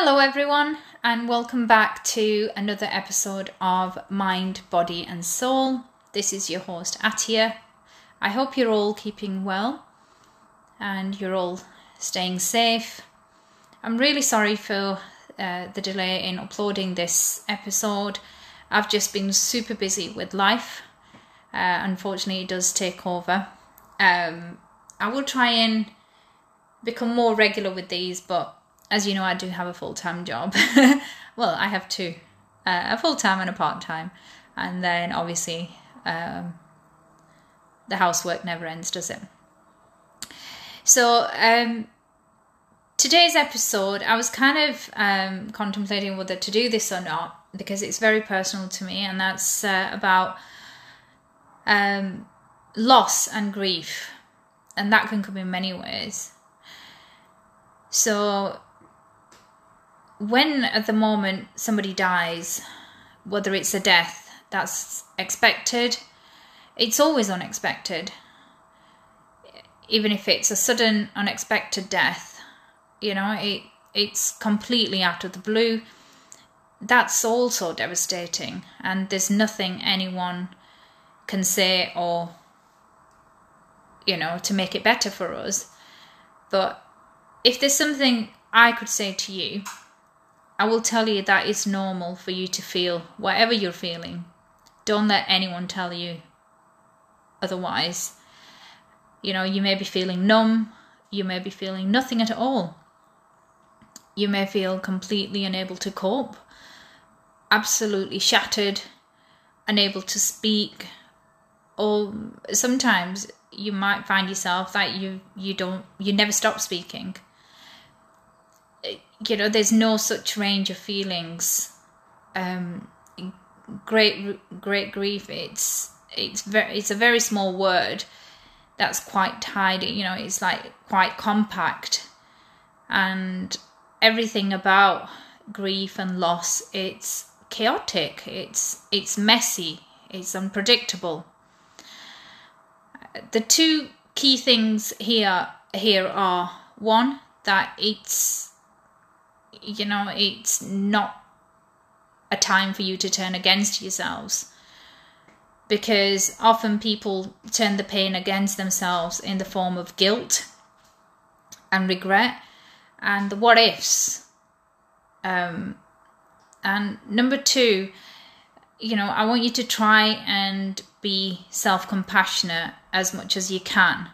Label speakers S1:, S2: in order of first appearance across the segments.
S1: Hello, everyone, and welcome back to another episode of Mind, Body, and Soul. This is your host, Atia. I hope you're all keeping well and you're all staying safe. I'm really sorry for uh, the delay in uploading this episode. I've just been super busy with life. Uh, unfortunately, it does take over. Um, I will try and become more regular with these, but as you know, I do have a full time job. well, I have two uh, a full time and a part time. And then obviously, um, the housework never ends, does it? So, um, today's episode, I was kind of um, contemplating whether to do this or not because it's very personal to me, and that's uh, about um, loss and grief. And that can come in many ways. So, when at the moment somebody dies, whether it's a death that's expected, it's always unexpected. Even if it's a sudden, unexpected death, you know, it it's completely out of the blue. That's also devastating, and there's nothing anyone can say or you know to make it better for us. But if there's something I could say to you I will tell you that it's normal for you to feel whatever you're feeling. Don't let anyone tell you otherwise. You know, you may be feeling numb, you may be feeling nothing at all. You may feel completely unable to cope, absolutely shattered, unable to speak, or sometimes you might find yourself that you you don't you never stop speaking you know, there's no such range of feelings. Um, great, great grief. It's it's very it's a very small word that's quite tidy. You know, it's like quite compact, and everything about grief and loss. It's chaotic. It's it's messy. It's unpredictable. The two key things here here are one that it's you know, it's not a time for you to turn against yourselves. Because often people turn the pain against themselves in the form of guilt and regret and the what ifs. Um, and number two, you know, I want you to try and be self compassionate as much as you can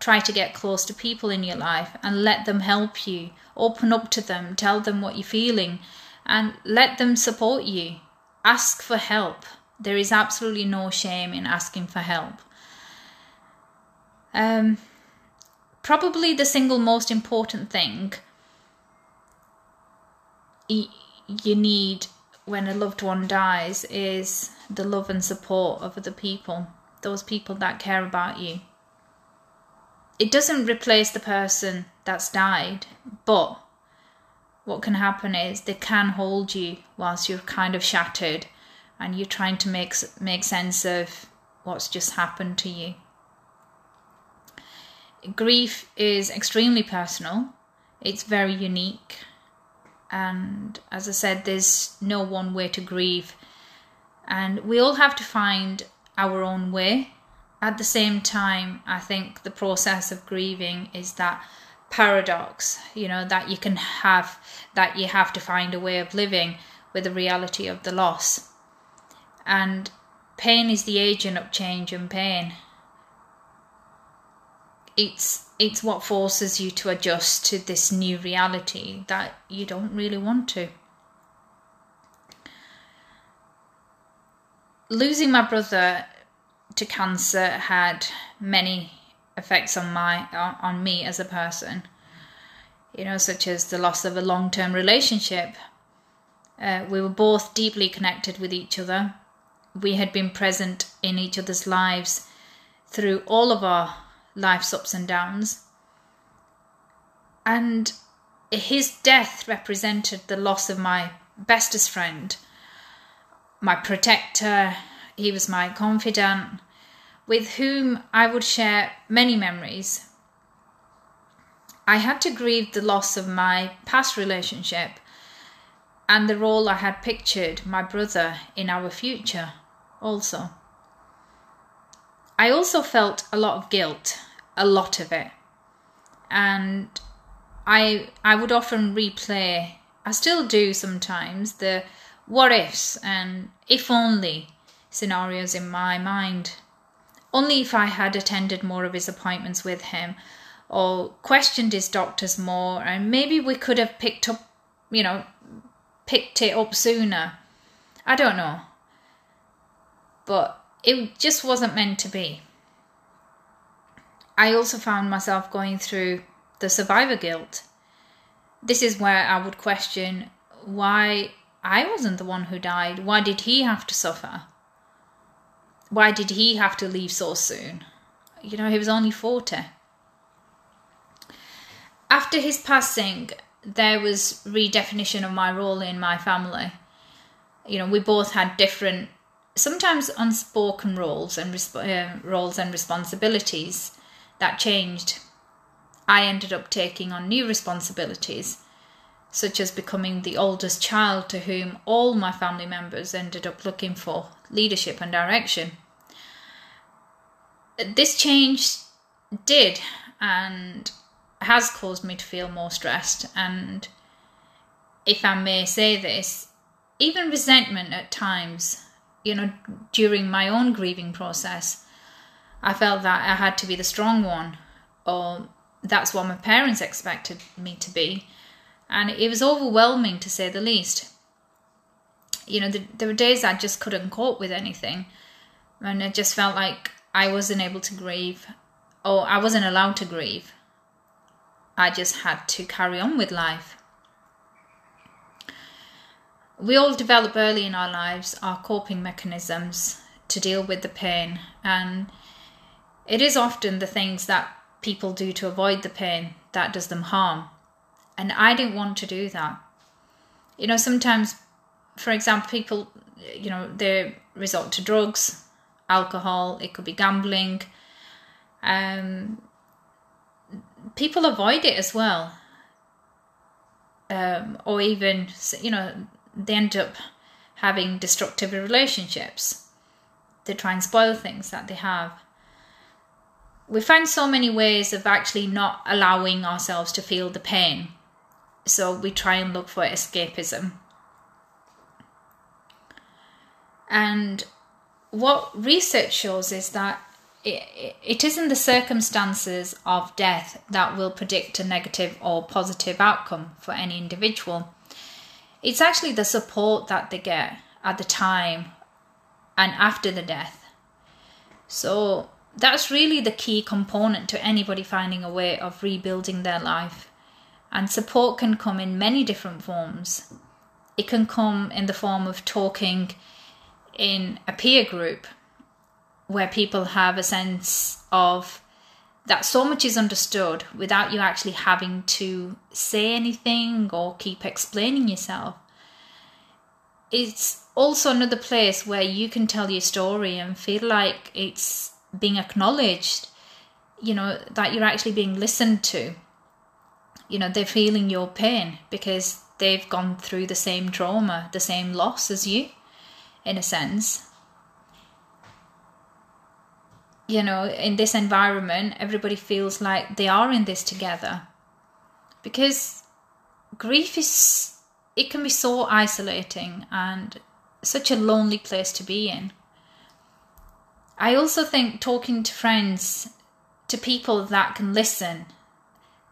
S1: try to get close to people in your life and let them help you. Open up to them, tell them what you're feeling, and let them support you. Ask for help. There is absolutely no shame in asking for help. Um, probably the single most important thing you need when a loved one dies is the love and support of other people, those people that care about you it doesn't replace the person that's died, but what can happen is they can hold you whilst you're kind of shattered and you're trying to make make sense of what's just happened to you. Grief is extremely personal. It's very unique. And as I said, there's no one way to grieve. And we all have to find our own way at the same time, I think the process of grieving is that paradox, you know, that you can have, that you have to find a way of living with the reality of the loss. And pain is the agent of change and pain. It's it's what forces you to adjust to this new reality that you don't really want to. Losing my brother to cancer had many effects on my on me as a person you know such as the loss of a long-term relationship. Uh, we were both deeply connected with each other. We had been present in each other's lives through all of our life's ups and downs. And his death represented the loss of my bestest friend my protector he was my confidant, with whom I would share many memories. I had to grieve the loss of my past relationship and the role I had pictured my brother in our future, also. I also felt a lot of guilt, a lot of it. And I I would often replay, I still do sometimes, the what ifs and if only scenarios in my mind. Only if I had attended more of his appointments with him or questioned his doctors more and maybe we could have picked up, you know, picked it up sooner. I don't know. But it just wasn't meant to be. I also found myself going through the survivor guilt. This is where I would question why I wasn't the one who died. Why did he have to suffer? Why did he have to leave so soon? You know, he was only 40. After his passing, there was redefinition of my role in my family. You know, we both had different, sometimes unspoken roles and uh, roles and responsibilities that changed. I ended up taking on new responsibilities, such as becoming the oldest child to whom all my family members ended up looking for leadership and direction. This change did and has caused me to feel more stressed, and if I may say this, even resentment at times, you know, during my own grieving process. I felt that I had to be the strong one, or that's what my parents expected me to be. And it was overwhelming to say the least. You know, there were days I just couldn't cope with anything. And it just felt like I wasn't able to grieve, or I wasn't allowed to grieve. I just had to carry on with life. We all develop early in our lives our coping mechanisms to deal with the pain, and it is often the things that people do to avoid the pain that does them harm. And I didn't want to do that. You know, sometimes, for example, people, you know, they resort to drugs, alcohol, it could be gambling. Um, people avoid it as well. Um, or even, you know, they end up having destructive relationships. They try and spoil things that they have. We find so many ways of actually not allowing ourselves to feel the pain. So we try and look for escapism. And what research shows is that it, it isn't the circumstances of death that will predict a negative or positive outcome for any individual. It's actually the support that they get at the time and after the death. So that's really the key component to anybody finding a way of rebuilding their life. And support can come in many different forms. It can come in the form of talking in a peer group where people have a sense of that so much is understood without you actually having to say anything or keep explaining yourself. It's also another place where you can tell your story and feel like it's being acknowledged, you know, that you're actually being listened to. You know, they're feeling your pain because they've gone through the same trauma, the same loss as you, in a sense you know, in this environment, everybody feels like they are in this together. Because grief is, it can be so isolating and such a lonely place to be in. I also think talking to friends, to people that can listen,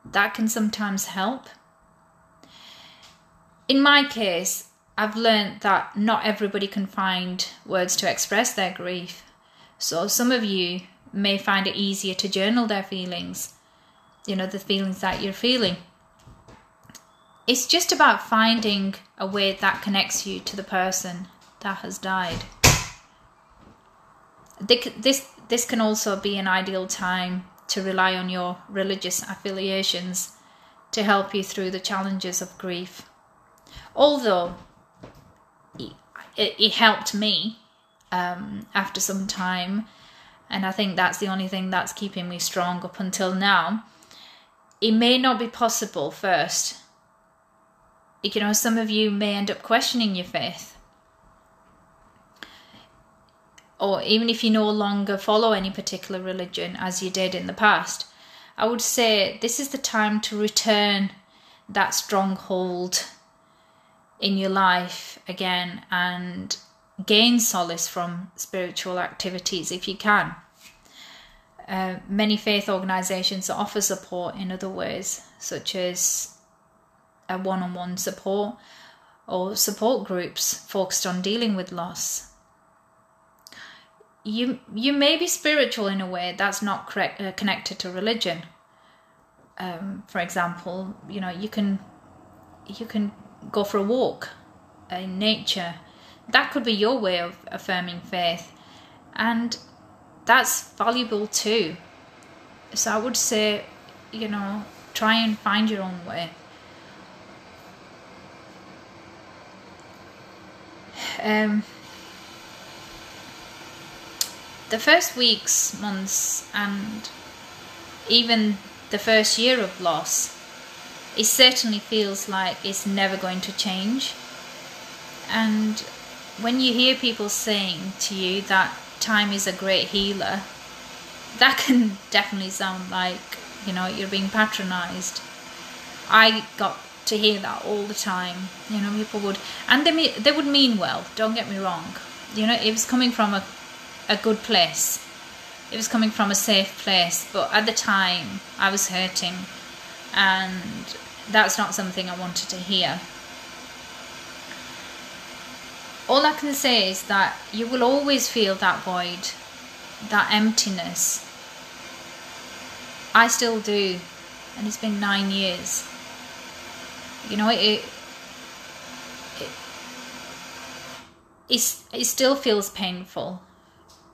S1: that can sometimes help. In my case, I've learned that not everybody can find words to express their grief. So some of you may find it easier to journal their feelings, you know, the feelings that you're feeling. It's just about finding a way that connects you to the person that has died. This this can also be an ideal time to rely on your religious affiliations to help you through the challenges of grief. Although it, it helped me um, after some time. And I think that's the only thing that's keeping me strong up until now. It may not be possible first you know, some of you may end up questioning your faith. Or even if you no longer follow any particular religion as you did in the past, I would say this is the time to return that stronghold in your life again and gain solace from spiritual activities if you can. Uh, many faith organizations offer support in other ways, such as a one on one support or support groups focused on dealing with loss. You, you may be spiritual in a way that's not correct, uh, connected to religion. Um, for example, you know you can you can go for a walk in nature. That could be your way of affirming faith, and that's valuable too. So I would say, you know, try and find your own way. Um, the first weeks, months, and even the first year of loss, it certainly feels like it's never going to change. And when you hear people saying to you that time is a great healer, that can definitely sound like, you know, you're being patronized. I got to hear that all the time. You know, people would, and they they would mean well. Don't get me wrong. You know, it was coming from a a good place. It was coming from a safe place. But at the time, I was hurting, and that's not something I wanted to hear. All I can say is that you will always feel that void, that emptiness. I still do, and it's been nine years. You know, it, it, it, it still feels painful.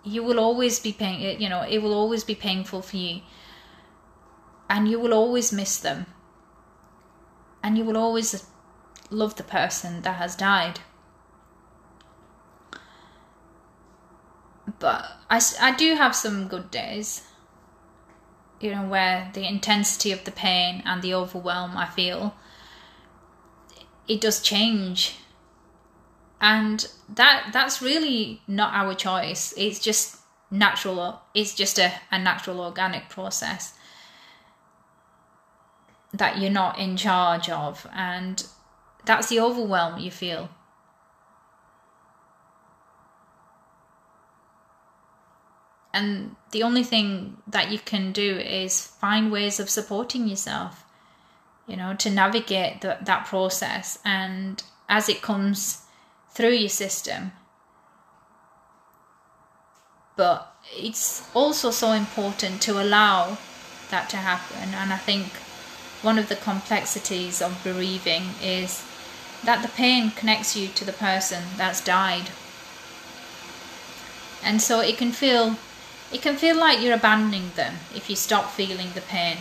S1: You will always be pain. You know, it will always be painful for you, and you will always miss them, and you will always love the person that has died. but I, I do have some good days. You know where the intensity of the pain and the overwhelm i feel it does change. And that that's really not our choice. It's just natural it's just a, a natural organic process that you're not in charge of and that's the overwhelm you feel. And the only thing that you can do is find ways of supporting yourself you know to navigate the, that process. And as it comes through your system but it's also so important to allow that to happen. And i think one of the complexities of bereaving is that the pain connects you to the person that's died and so it can feel it can feel like you're abandoning them if you stop feeling the pain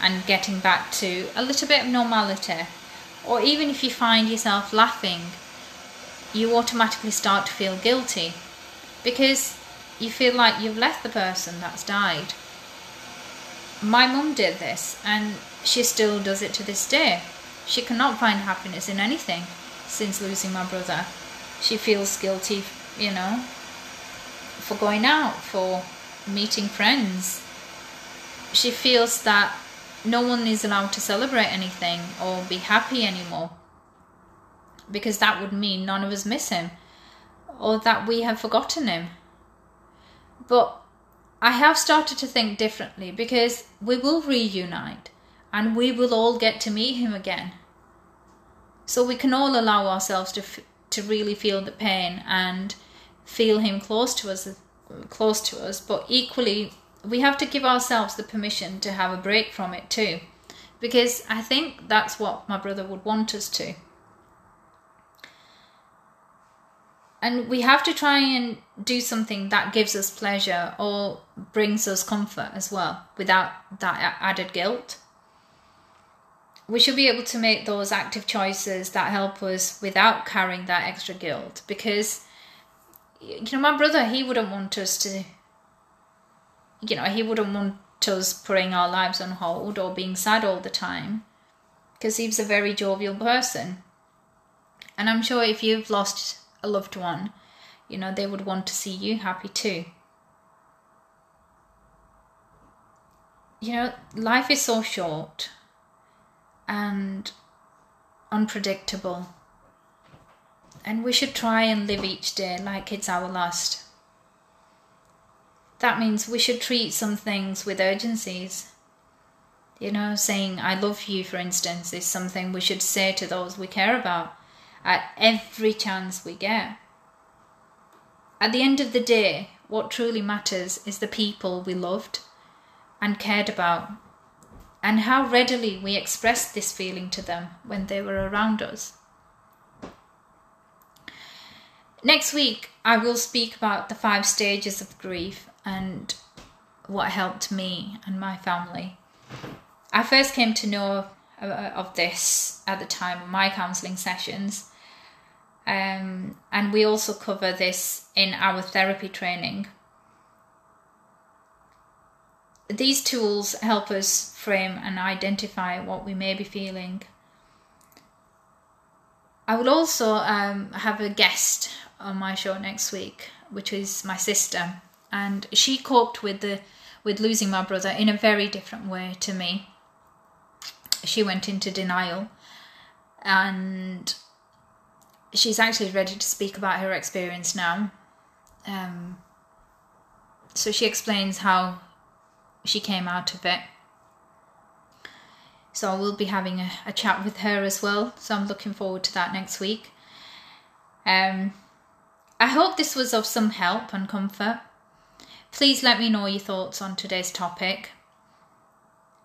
S1: and getting back to a little bit of normality. Or even if you find yourself laughing, you automatically start to feel guilty because you feel like you've left the person that's died. My mum did this and she still does it to this day. She cannot find happiness in anything since losing my brother. She feels guilty, you know, for going out, for meeting friends. She feels that no one is allowed to celebrate anything or be happy anymore because that would mean none of us miss him or that we have forgotten him. But I have started to think differently because we will reunite and we will all get to meet him again. So we can all allow ourselves to, f- to really feel the pain and feel him close to us close to us but equally we have to give ourselves the permission to have a break from it too because i think that's what my brother would want us to and we have to try and do something that gives us pleasure or brings us comfort as well without that added guilt we should be able to make those active choices that help us without carrying that extra guilt because you know, my brother, he wouldn't want us to, you know, he wouldn't want us putting our lives on hold or being sad all the time. because he was a very jovial person. And I'm sure if you've lost a loved one, you know, they would want to see you happy too. You know, life is so short and unpredictable. And we should try and live each day like it's our last. That means we should treat some things with urgencies. You know, saying I love you, for instance, is something we should say to those we care about at every chance we get. At the end of the day, what truly matters is the people we loved and cared about, and how readily we expressed this feeling to them when they were around us. Next week, I will speak about the five stages of grief and what helped me and my family. I first came to know uh, of this at the time of my counselling sessions, um, and we also cover this in our therapy training. These tools help us frame and identify what we may be feeling. I will also um, have a guest on my show next week, which is my sister, and she coped with the with losing my brother in a very different way to me. She went into denial, and she's actually ready to speak about her experience now. Um, so she explains how she came out of it. So I will be having a, a chat with her as well. So I'm looking forward to that next week. Um, I hope this was of some help and comfort. Please let me know your thoughts on today's topic.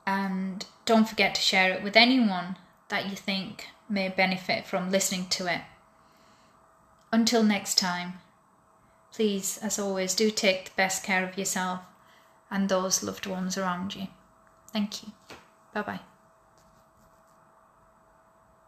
S1: And don't forget to share it with anyone that you think may benefit from listening to it. Until next time, please, as always, do take the best care of yourself and those loved ones around you. Thank you. Bye bye.